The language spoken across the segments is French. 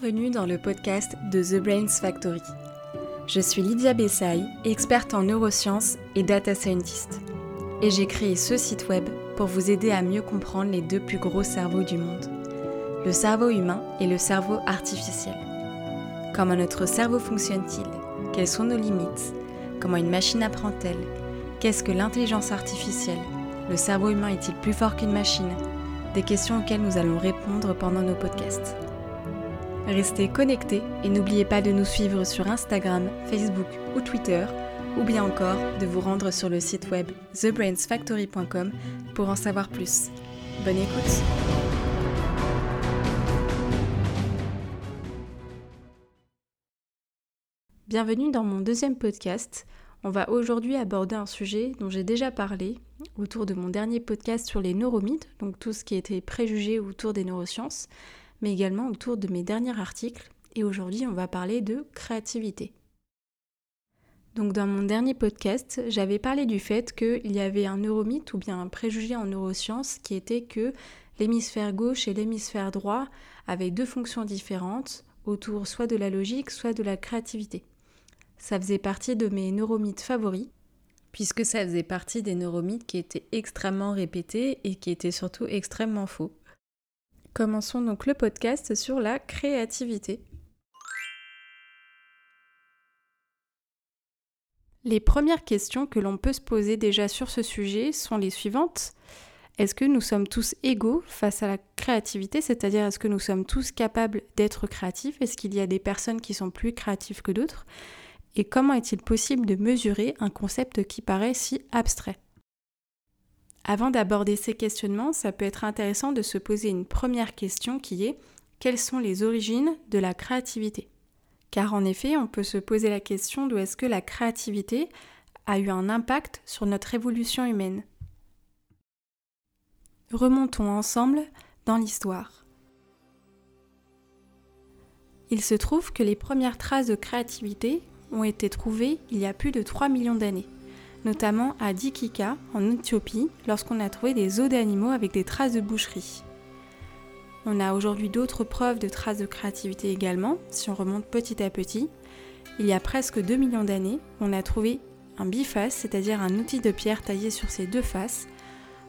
Bienvenue dans le podcast de The Brains Factory. Je suis Lydia Bessaï, experte en neurosciences et data scientist. Et j'ai créé ce site web pour vous aider à mieux comprendre les deux plus gros cerveaux du monde. Le cerveau humain et le cerveau artificiel. Comment notre cerveau fonctionne-t-il? Quelles sont nos limites? Comment une machine apprend-elle? Qu'est-ce que l'intelligence artificielle? Le cerveau humain est-il plus fort qu'une machine? Des questions auxquelles nous allons répondre pendant nos podcasts. Restez connectés et n'oubliez pas de nous suivre sur Instagram, Facebook ou Twitter, ou bien encore de vous rendre sur le site web thebrainsfactory.com pour en savoir plus. Bonne écoute Bienvenue dans mon deuxième podcast. On va aujourd'hui aborder un sujet dont j'ai déjà parlé autour de mon dernier podcast sur les neuromythes, donc tout ce qui était préjugé autour des neurosciences mais également autour de mes derniers articles. Et aujourd'hui, on va parler de créativité. Donc dans mon dernier podcast, j'avais parlé du fait qu'il y avait un neuromythe ou bien un préjugé en neurosciences qui était que l'hémisphère gauche et l'hémisphère droit avaient deux fonctions différentes autour soit de la logique, soit de la créativité. Ça faisait partie de mes neuromythes favoris, puisque ça faisait partie des neuromythes qui étaient extrêmement répétés et qui étaient surtout extrêmement faux. Commençons donc le podcast sur la créativité. Les premières questions que l'on peut se poser déjà sur ce sujet sont les suivantes. Est-ce que nous sommes tous égaux face à la créativité, c'est-à-dire est-ce que nous sommes tous capables d'être créatifs? Est-ce qu'il y a des personnes qui sont plus créatives que d'autres? Et comment est-il possible de mesurer un concept qui paraît si abstrait? Avant d'aborder ces questionnements, ça peut être intéressant de se poser une première question qui est quelles sont les origines de la créativité? Car en effet, on peut se poser la question d'où est-ce que la créativité a eu un impact sur notre évolution humaine? Remontons ensemble dans l'histoire. Il se trouve que les premières traces de créativité ont été trouvées il y a plus de 3 millions d'années notamment à Dikika, en Éthiopie, lorsqu'on a trouvé des os d'animaux avec des traces de boucherie. On a aujourd'hui d'autres preuves de traces de créativité également, si on remonte petit à petit. Il y a presque 2 millions d'années, on a trouvé un biface, c'est-à-dire un outil de pierre taillé sur ses deux faces,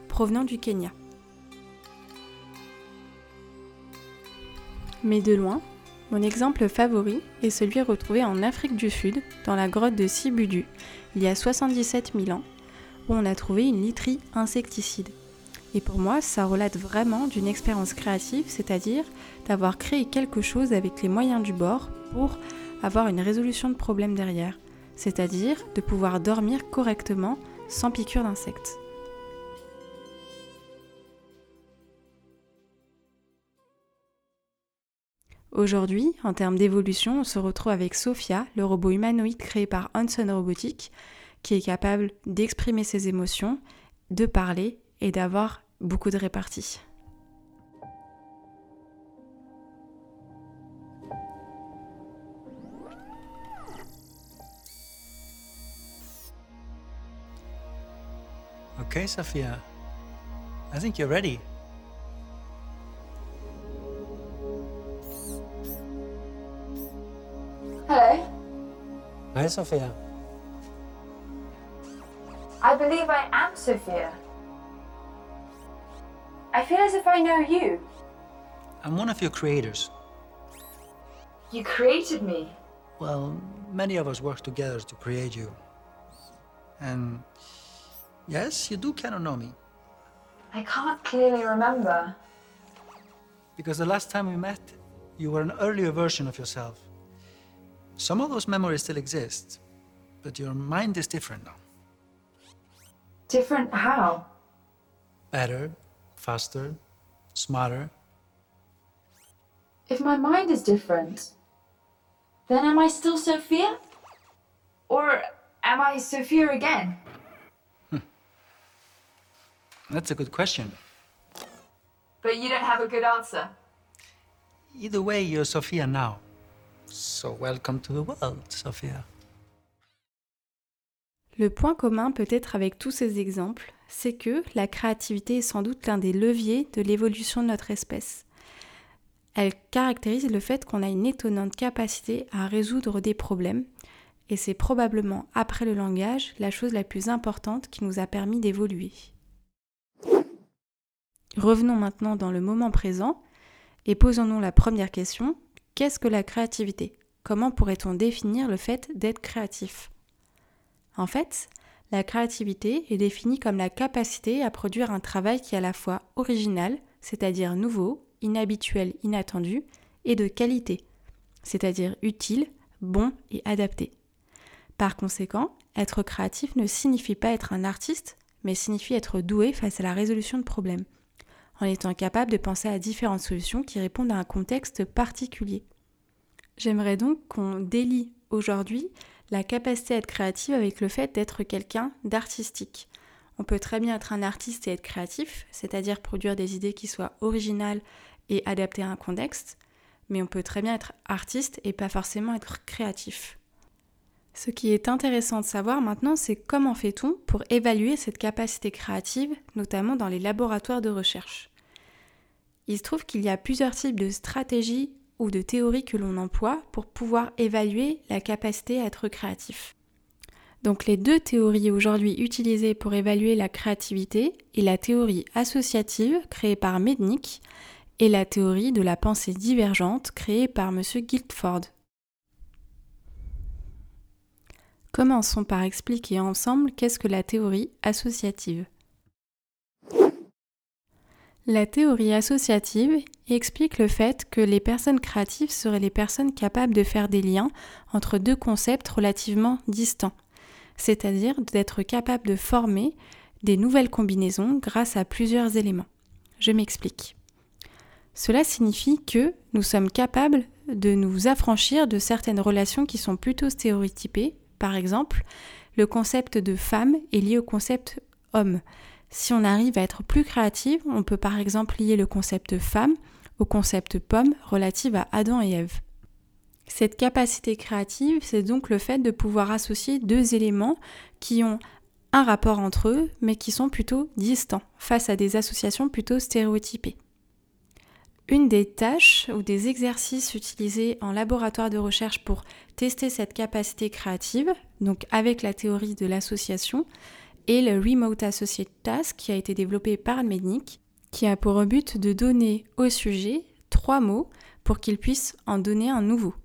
provenant du Kenya. Mais de loin, mon exemple favori est celui retrouvé en Afrique du Sud, dans la grotte de Sibudu, il y a 77 000 ans, où on a trouvé une literie insecticide. Et pour moi, ça relate vraiment d'une expérience créative, c'est-à-dire d'avoir créé quelque chose avec les moyens du bord pour avoir une résolution de problème derrière, c'est-à-dire de pouvoir dormir correctement sans piqûre d'insectes. Aujourd'hui, en termes d'évolution, on se retrouve avec Sophia, le robot humanoïde créé par Hanson Robotics, qui est capable d'exprimer ses émotions, de parler et d'avoir beaucoup de réparties. Okay, Sophia. I think you're ready. Hi, Sophia. I believe I am Sophia. I feel as if I know you. I'm one of your creators. You created me. Well, many of us work together to create you. And yes, you do kind of know me. I can't clearly remember. Because the last time we met, you were an earlier version of yourself. Some of those memories still exist, but your mind is different now. Different how? Better, faster, smarter. If my mind is different, then am I still Sophia? Or am I Sophia again? Hmm. That's a good question. But you don't have a good answer. Either way, you're Sophia now. So welcome to the world, Sophia. Le point commun peut-être avec tous ces exemples, c'est que la créativité est sans doute l'un des leviers de l'évolution de notre espèce. elle caractérise le fait qu'on a une étonnante capacité à résoudre des problèmes, et c'est probablement, après le langage, la chose la plus importante qui nous a permis d'évoluer. Revenons maintenant dans le moment présent et posons-nous la première question. Qu'est-ce que la créativité? Comment pourrait-on définir le fait d'être créatif? En fait, la créativité est définie comme la capacité à produire un travail qui est à la fois original, c'est-à-dire nouveau, inhabituel, inattendu, et de qualité, c'est-à-dire utile, bon et adapté. Par conséquent, être créatif ne signifie pas être un artiste, mais signifie être doué face à la résolution de problèmes, en étant capable de penser à différentes solutions qui répondent à un contexte particulier. J'aimerais donc qu'on délie aujourd'hui la capacité à être créative avec le fait d'être quelqu'un d'artistique. On peut très bien être un artiste et être créatif, c'est-à-dire produire des idées qui soient originales et adaptées à un contexte, mais on peut très bien être artiste et pas forcément être créatif. Ce qui est intéressant de savoir maintenant, c'est comment fait-on pour évaluer cette capacité créative, notamment dans les laboratoires de recherche? Il se trouve qu'il y a plusieurs types de stratégies ou de théories que l'on emploie pour pouvoir évaluer la capacité à être créatif. Donc les deux théories aujourd'hui utilisées pour évaluer la créativité est la théorie associative créée par Mednick et la théorie de la pensée divergente créée par M. Guildford. Commençons par expliquer ensemble qu'est-ce que la théorie associative. La théorie associative explique le fait que les personnes créatives seraient les personnes capables de faire des liens entre deux concepts relativement distants, c'est-à-dire d'être capables de former des nouvelles combinaisons grâce à plusieurs éléments. Je m'explique. Cela signifie que nous sommes capables de nous affranchir de certaines relations qui sont plutôt stéréotypées. Par exemple, le concept de femme est lié au concept homme. Si on arrive à être plus créative, on peut par exemple lier le concept femme au concept pomme relative à Adam et Ève. Cette capacité créative, c'est donc le fait de pouvoir associer deux éléments qui ont un rapport entre eux, mais qui sont plutôt distants, face à des associations plutôt stéréotypées. Une des tâches ou des exercices utilisés en laboratoire de recherche pour tester cette capacité créative, donc avec la théorie de l'association, est le Remote Associate Task qui a été développé par Mednick, qui a pour but de donner au sujet trois mots pour qu'il puisse en donner un nouveau.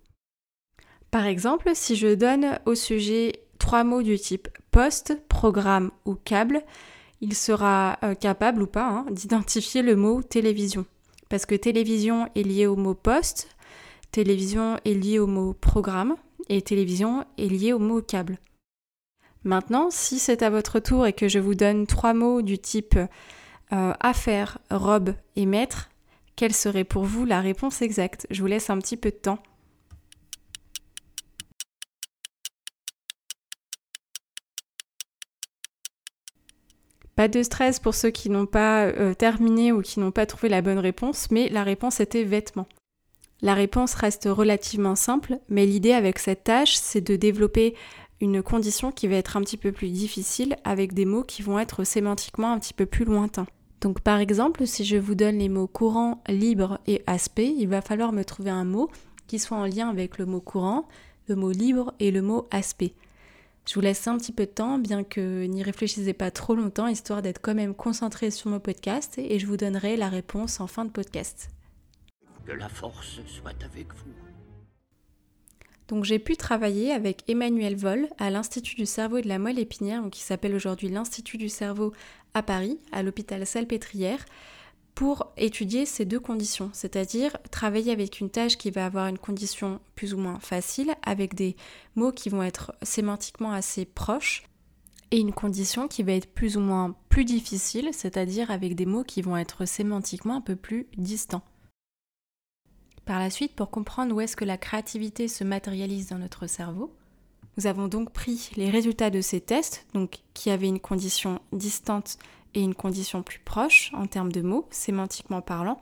Par exemple, si je donne au sujet trois mots du type poste, programme ou câble, il sera euh, capable ou pas hein, d'identifier le mot télévision. Parce que télévision est lié au mot poste, télévision est lié au mot programme et télévision est lié au mot câble. Maintenant, si c'est à votre tour et que je vous donne trois mots du type euh, affaire, robe et maître, quelle serait pour vous la réponse exacte? Je vous laisse un petit peu de temps. Pas de stress pour ceux qui n'ont pas euh, terminé ou qui n'ont pas trouvé la bonne réponse, mais la réponse était vêtements. La réponse reste relativement simple, mais l'idée avec cette tâche, c'est de développer une condition qui va être un petit peu plus difficile avec des mots qui vont être sémantiquement un petit peu plus lointains. Donc par exemple, si je vous donne les mots courant, libre et aspect, il va falloir me trouver un mot qui soit en lien avec le mot courant, le mot libre et le mot aspect. Je vous laisse un petit peu de temps, bien que n'y réfléchissez pas trop longtemps, histoire d'être quand même concentré sur mon podcast, et je vous donnerai la réponse en fin de podcast. Que la force soit avec vous. Donc j'ai pu travailler avec Emmanuel Vol à l'Institut du cerveau et de la moelle épinière, qui s'appelle aujourd'hui l'Institut du cerveau à Paris, à l'hôpital Salpêtrière, pour étudier ces deux conditions, c'est-à-dire travailler avec une tâche qui va avoir une condition plus ou moins facile, avec des mots qui vont être sémantiquement assez proches, et une condition qui va être plus ou moins plus difficile, c'est-à-dire avec des mots qui vont être sémantiquement un peu plus distants. Par la suite, pour comprendre où est-ce que la créativité se matérialise dans notre cerveau, nous avons donc pris les résultats de ces tests, donc qui avaient une condition distante et une condition plus proche en termes de mots, sémantiquement parlant,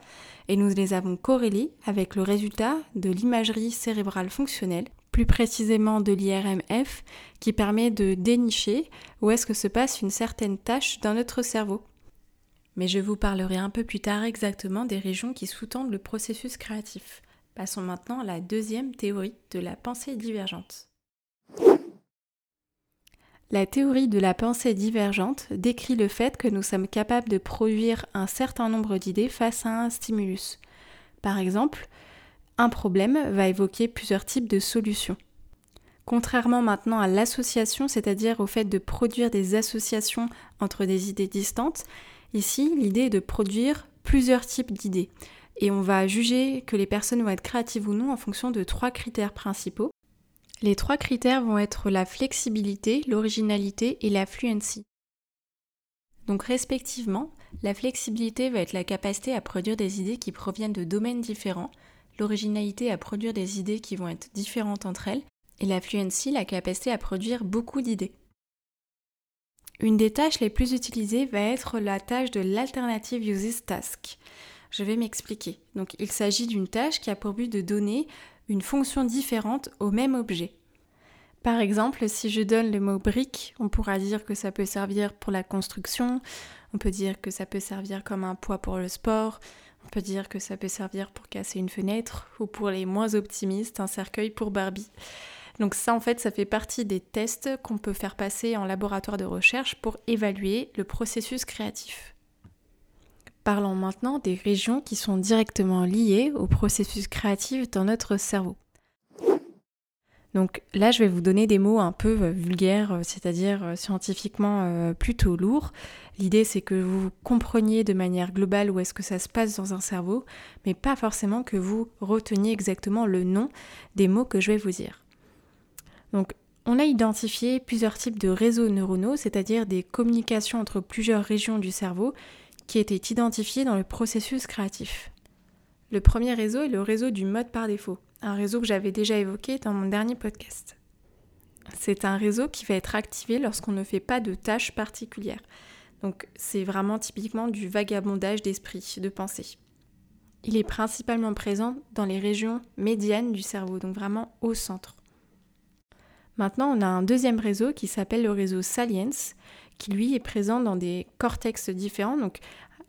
et nous les avons corrélés avec le résultat de l'imagerie cérébrale fonctionnelle, plus précisément de l'IRMF, qui permet de dénicher où est-ce que se passe une certaine tâche dans notre cerveau. Mais je vous parlerai un peu plus tard exactement des régions qui sous-tendent le processus créatif. Passons maintenant à la deuxième théorie de la pensée divergente. La théorie de la pensée divergente décrit le fait que nous sommes capables de produire un certain nombre d'idées face à un stimulus. Par exemple, un problème va évoquer plusieurs types de solutions. Contrairement maintenant à l'association, c'est-à-dire au fait de produire des associations entre des idées distantes, ici l'idée est de produire plusieurs types d'idées. Et on va juger que les personnes vont être créatives ou non en fonction de trois critères principaux. Les trois critères vont être la flexibilité, l'originalité et la fluency. Donc respectivement, la flexibilité va être la capacité à produire des idées qui proviennent de domaines différents, l'originalité à produire des idées qui vont être différentes entre elles, et la fluency, la capacité à produire beaucoup d'idées. Une des tâches les plus utilisées va être la tâche de l'alternative uses task. Je vais m'expliquer. Donc il s'agit d'une tâche qui a pour but de donner une fonction différente au même objet. Par exemple, si je donne le mot brique, on pourra dire que ça peut servir pour la construction, on peut dire que ça peut servir comme un poids pour le sport, on peut dire que ça peut servir pour casser une fenêtre, ou pour les moins optimistes, un cercueil pour Barbie. Donc ça, en fait, ça fait partie des tests qu'on peut faire passer en laboratoire de recherche pour évaluer le processus créatif. Parlons maintenant des régions qui sont directement liées au processus créatif dans notre cerveau. Donc là, je vais vous donner des mots un peu euh, vulgaires, euh, c'est-à-dire euh, scientifiquement plutôt lourds. L'idée, c'est que vous compreniez de manière globale où est-ce que ça se passe dans un cerveau, mais pas forcément que vous reteniez exactement le nom des mots que je vais vous dire. Donc, on a identifié plusieurs types de réseaux neuronaux, c'est-à-dire des communications entre plusieurs régions du cerveau qui étaient identifiées dans le processus créatif. Le premier réseau est le réseau du mode par défaut, un réseau que j'avais déjà évoqué dans mon dernier podcast. C'est un réseau qui va être activé lorsqu'on ne fait pas de tâches particulières. Donc c'est vraiment typiquement du vagabondage d'esprit, de pensée. Il est principalement présent dans les régions médianes du cerveau, donc vraiment au centre. Maintenant, on a un deuxième réseau qui s'appelle le réseau Salience, qui lui est présent dans des cortex différents, donc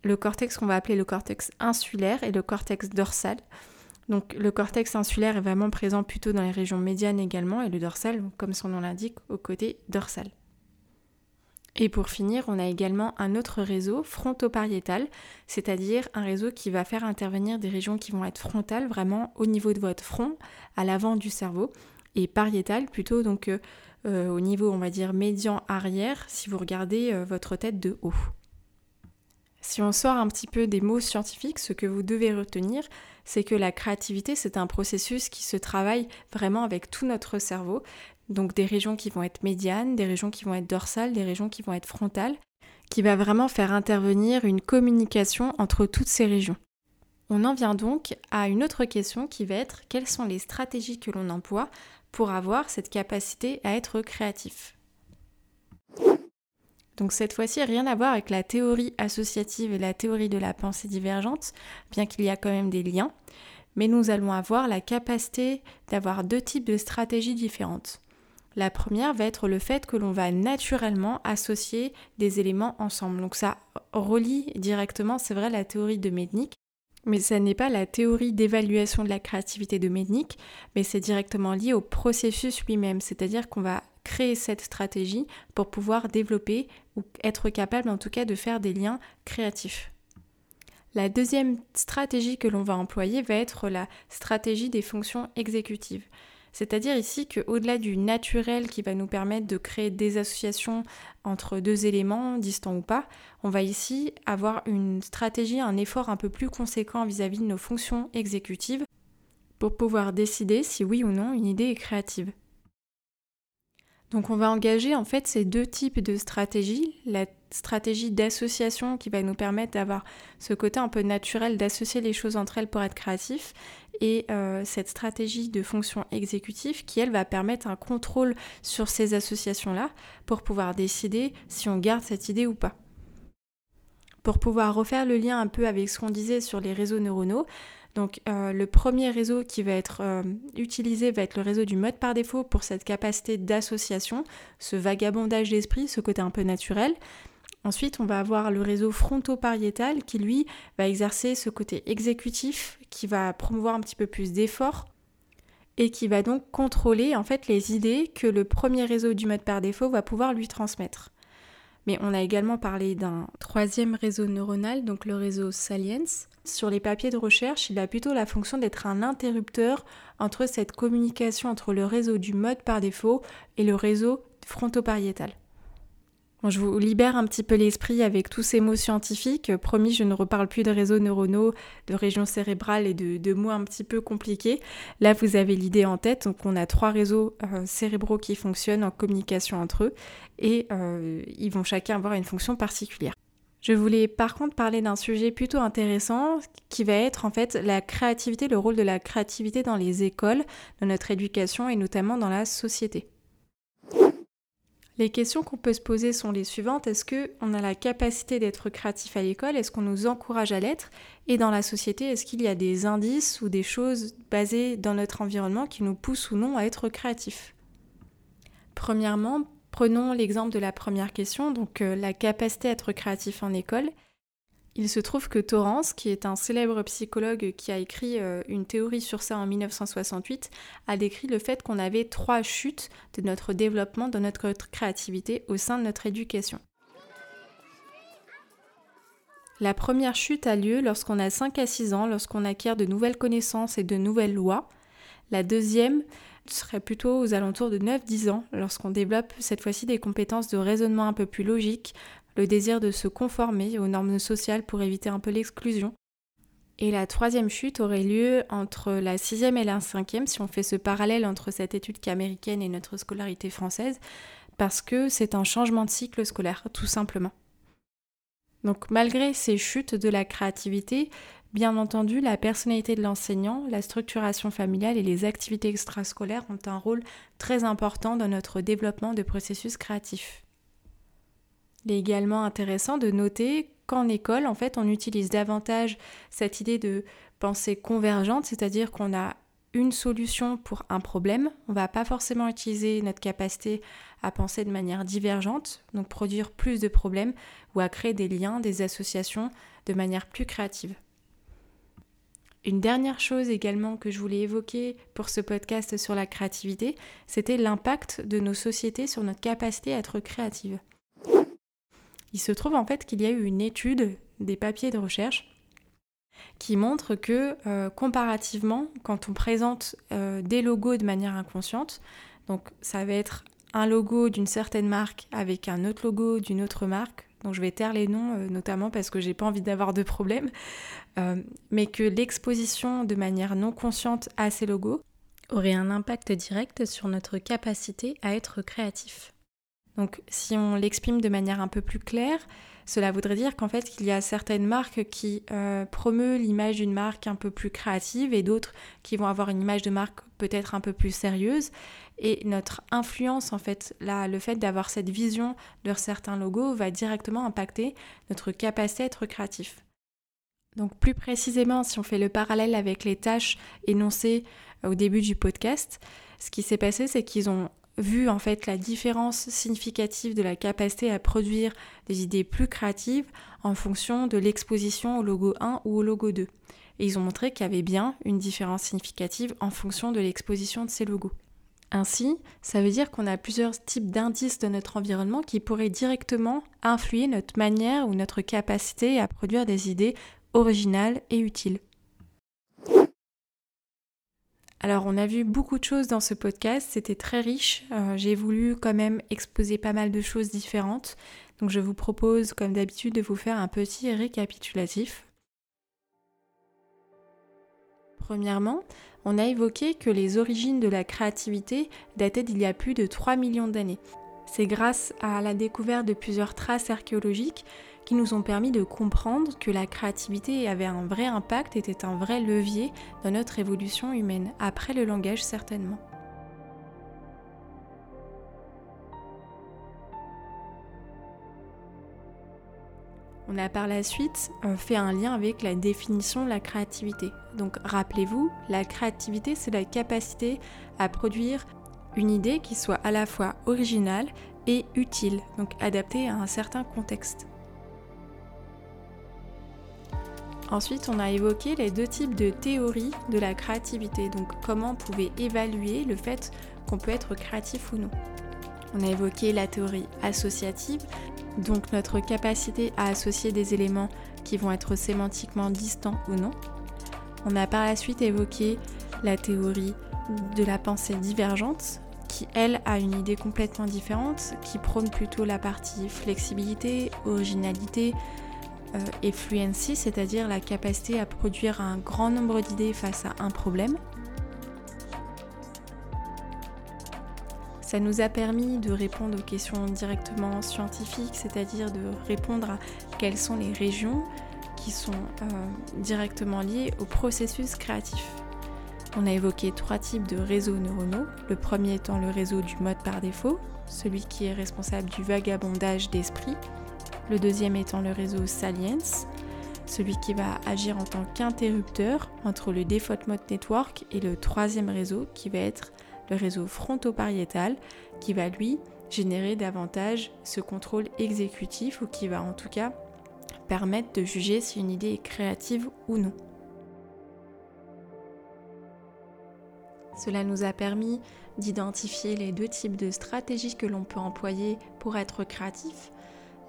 le cortex qu'on va appeler le cortex insulaire et le cortex dorsal. Donc le cortex insulaire est vraiment présent plutôt dans les régions médianes également et le dorsal, comme son nom l'indique, au côté dorsal. Et pour finir, on a également un autre réseau frontopariétal, c'est-à-dire un réseau qui va faire intervenir des régions qui vont être frontales, vraiment au niveau de votre front, à l'avant du cerveau, et pariétal plutôt donc euh, euh, au niveau, on va dire, médian arrière, si vous regardez euh, votre tête de haut. Si on sort un petit peu des mots scientifiques, ce que vous devez retenir, c'est que la créativité, c'est un processus qui se travaille vraiment avec tout notre cerveau. Donc des régions qui vont être médianes, des régions qui vont être dorsales, des régions qui vont être frontales, qui va vraiment faire intervenir une communication entre toutes ces régions. On en vient donc à une autre question qui va être quelles sont les stratégies que l'on emploie pour avoir cette capacité à être créatif. Donc cette fois-ci, rien à voir avec la théorie associative et la théorie de la pensée divergente, bien qu'il y a quand même des liens, mais nous allons avoir la capacité d'avoir deux types de stratégies différentes. La première va être le fait que l'on va naturellement associer des éléments ensemble. Donc ça relie directement, c'est vrai, la théorie de Mednick, mais ce n'est pas la théorie d'évaluation de la créativité de mais c'est directement lié au processus lui-même, c'est-à-dire qu'on va créer cette stratégie pour pouvoir développer ou être capable en tout cas de faire des liens créatifs. La deuxième stratégie que l'on va employer va être la stratégie des fonctions exécutives. C'est-à-dire ici qu'au-delà du naturel qui va nous permettre de créer des associations entre deux éléments, distants ou pas, on va ici avoir une stratégie, un effort un peu plus conséquent vis-à-vis de nos fonctions exécutives pour pouvoir décider si oui ou non une idée est créative. Donc on va engager en fait ces deux types de stratégies, stratégie d'association qui va nous permettre d'avoir ce côté un peu naturel d'associer les choses entre elles pour être créatif et euh, cette stratégie de fonction exécutive qui elle va permettre un contrôle sur ces associations-là pour pouvoir décider si on garde cette idée ou pas. Pour pouvoir refaire le lien un peu avec ce qu'on disait sur les réseaux neuronaux, donc euh, le premier réseau qui va être euh, utilisé va être le réseau du mode par défaut pour cette capacité d'association, ce vagabondage d'esprit, ce côté un peu naturel. Ensuite, on va avoir le réseau fronto-pariétal qui, lui, va exercer ce côté exécutif, qui va promouvoir un petit peu plus d'efforts et qui va donc contrôler en fait les idées que le premier réseau du mode par défaut va pouvoir lui transmettre. Mais on a également parlé d'un troisième réseau neuronal, donc le réseau Salience. Sur les papiers de recherche, il a plutôt la fonction d'être un interrupteur entre cette communication entre le réseau du mode par défaut et le réseau frontopariétal je vous libère un petit peu l'esprit avec tous ces mots scientifiques. Promis, je ne reparle plus de réseaux neuronaux, de régions cérébrales et de, mots un petit peu compliqués. Là, vous avez l'idée en tête. Donc, on a trois réseaux euh, cérébraux qui fonctionnent en communication entre eux et euh, ils vont chacun avoir une fonction particulière. Je voulais par contre parler d'un sujet plutôt intéressant qui va être en fait la créativité, le rôle de la créativité dans les écoles, dans notre éducation et notamment dans la société. Les questions qu'on peut se poser sont les suivantes. Est-ce qu'on a la capacité d'être créatif à l'école? Est-ce qu'on nous encourage à l'être? Et dans la société, est-ce qu'il y a des indices ou des choses basées dans notre environnement qui nous poussent ou non à être créatifs? Premièrement, prenons l'exemple de la première question, donc euh, la capacité à être créatif en école. Il se trouve que Torrance, qui est un célèbre psychologue qui a écrit euh, une théorie sur ça en 1968, a décrit le fait qu'on avait trois chutes de notre développement, de notre créativité au sein de notre éducation. La première chute a lieu lorsqu'on a 5 à 6 ans, lorsqu'on acquiert de nouvelles connaissances et de nouvelles lois. La deuxième serait plutôt aux alentours de 9-10 ans, lorsqu'on développe cette fois-ci des compétences de raisonnement un peu plus logiques, le désir de se conformer aux normes sociales pour éviter un peu l'exclusion. Et la troisième chute aurait lieu entre la sixième et la cinquième, si on fait ce parallèle entre cette étude qu'américaine et notre scolarité française, parce que c'est un changement de cycle scolaire, tout simplement. Donc malgré ces chutes de la créativité, bien entendu, la personnalité de l'enseignant, la structuration familiale et les activités extrascolaires ont un rôle très important dans notre développement de processus créatifs. Il est également intéressant de noter qu'en école, en fait, on utilise davantage cette idée de pensée convergente, c'est-à-dire qu'on a une solution pour un problème. On va pas forcément utiliser notre capacité à penser de manière divergente, donc produire plus de problèmes ou à créer des liens, des associations de manière plus créative. Une dernière chose également que je voulais évoquer pour ce podcast sur la créativité, c'était l'impact de nos sociétés sur notre capacité à être créative. Il se trouve en fait qu'il y a eu une étude des papiers de recherche qui montre que euh, comparativement, quand on présente euh, des logos de manière inconsciente, donc ça va être un logo d'une certaine marque avec un autre logo d'une autre marque, donc je vais taire les noms euh, notamment parce que j'ai pas envie d'avoir de problème, mais que l'exposition de manière non consciente à ces logos aurait un impact direct sur notre capacité à être créatif. Donc si on l'exprime de manière un peu plus claire, cela voudrait dire qu'en fait il y a certaines marques qui euh, promeuvent l'image d'une marque un peu plus créative et d'autres qui vont avoir une image de marque peut-être un peu plus sérieuse. Et notre influence en fait, là, le fait d'avoir cette vision de certains logos va directement impacter notre capacité à être créatif. Donc plus précisément, si on fait le parallèle avec les tâches énoncées au début du podcast, ce qui s'est passé, c'est qu'ils ont vu en fait la différence significative de la capacité à produire des idées plus créatives en fonction de l'exposition au logo 1 ou au logo 2. Et ils ont montré qu'il y avait bien une différence significative en fonction de l'exposition de ces logos. Ainsi, ça veut dire qu'on a plusieurs types d'indices de notre environnement qui pourraient directement influer notre manière ou notre capacité à produire des idées originales et utiles. Alors on a vu beaucoup de choses dans ce podcast, c'était très riche. Euh, j'ai voulu quand même exposer pas mal de choses différentes. Donc je vous propose comme d'habitude de vous faire un petit récapitulatif. Premièrement, on a évoqué que les origines de la créativité dataient d'il y a plus de 3 millions d'années. C'est grâce à la découverte de plusieurs traces archéologiques qui nous ont permis de comprendre que la créativité avait un vrai impact, était un vrai levier dans notre évolution humaine, après le langage certainement. On a par la suite euh, fait un lien avec la définition de la créativité. Donc rappelez-vous, la créativité, c'est la capacité à produire une idée qui soit à la fois originale et utile, donc adaptée à un certain contexte. Ensuite, on a évoqué les deux types de théories de la créativité, donc comment on pouvait évaluer le fait qu'on peut être créatif ou non. On a évoqué la théorie associative, donc notre capacité à associer des éléments qui vont être sémantiquement distants ou non. On a par la suite évoqué la théorie de la pensée divergente, qui elle a une idée complètement différente, qui prône plutôt la partie flexibilité, originalité et fluency, c'est-à-dire la capacité à produire un grand nombre d'idées face à un problème. Ça nous a permis de répondre aux questions directement scientifiques, c'est-à-dire de répondre à quelles sont les régions qui sont euh, directement liées au processus créatif. On a évoqué trois types de réseaux neuronaux, le premier étant le réseau du mode par défaut, celui qui est responsable du vagabondage d'esprit, le deuxième étant le réseau salience, celui qui va agir en tant qu'interrupteur entre le default mode network et le troisième réseau qui va être le réseau fronto-pariétal qui va lui générer davantage ce contrôle exécutif ou qui va en tout cas permettre de juger si une idée est créative ou non. Cela nous a permis d'identifier les deux types de stratégies que l'on peut employer pour être créatif.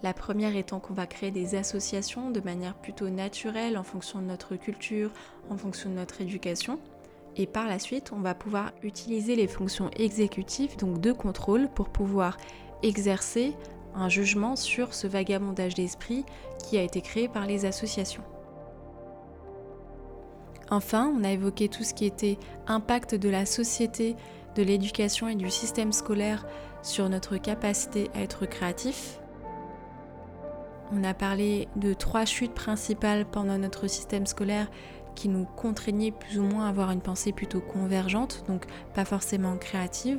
La première étant qu'on va créer des associations de manière plutôt naturelle en fonction de notre culture, en fonction de notre éducation. Et par la suite, on va pouvoir utiliser les fonctions exécutives, donc de contrôle, pour pouvoir exercer un jugement sur ce vagabondage d'esprit qui a été créé par les associations. Enfin, on a évoqué tout ce qui était impact de la société, de l'éducation et du système scolaire sur notre capacité à être créatif. On a parlé de trois chutes principales pendant notre système scolaire qui nous contraignait plus ou moins à avoir une pensée plutôt convergente, donc pas forcément créative.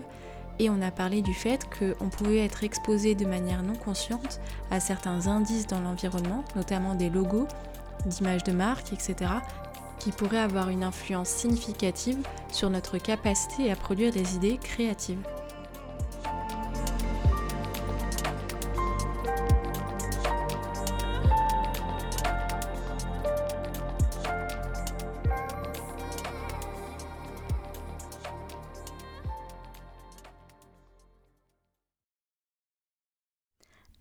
Et on a parlé du fait qu'on pouvait être exposé de manière non consciente à certains indices dans l'environnement, notamment des logos, d'images de marque, etc., qui pourraient avoir une influence significative sur notre capacité à produire des idées créatives.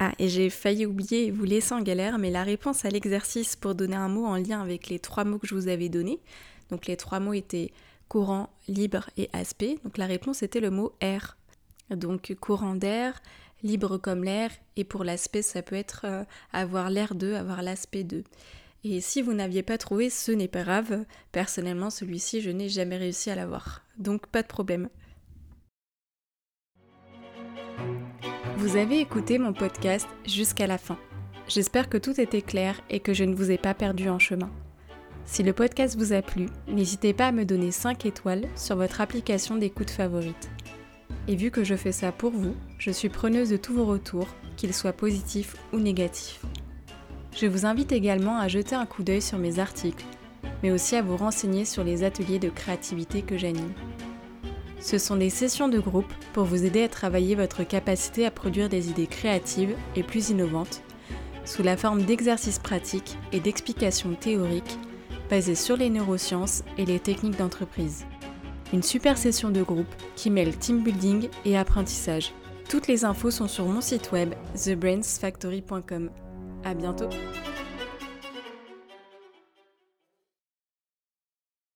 Ah, et j'ai failli oublier vous laisser en galère, mais la réponse à l'exercice pour donner un mot en lien avec les trois mots que je vous avais donnés, donc les trois mots étaient courant, libre et aspect, donc la réponse était le mot air. Donc courant d'air, libre comme l'air, et pour l'aspect ça peut être euh, avoir l'air de, avoir l'aspect de. Et si vous n'aviez pas trouvé, ce n'est pas grave, personnellement celui-ci je n'ai jamais réussi à l'avoir, donc pas de problème. Vous avez écouté mon podcast jusqu'à la fin. J'espère que tout était clair et que je ne vous ai pas perdu en chemin. Si le podcast vous a plu, n'hésitez pas à me donner 5 étoiles sur votre application d'écoute favorite. Et vu que je fais ça pour vous, je suis preneuse de tous vos retours, qu'ils soient positifs ou négatifs. Je vous invite également à jeter un coup d'œil sur mes articles, mais aussi à vous renseigner sur les ateliers de créativité que j'anime. Ce sont des sessions de groupe pour vous aider à travailler votre capacité à produire des idées créatives et plus innovantes sous la forme d'exercices pratiques et d'explications théoriques basées sur les neurosciences et les techniques d'entreprise. Une super session de groupe qui mêle team building et apprentissage. Toutes les infos sont sur mon site web thebrainsfactory.com. À bientôt!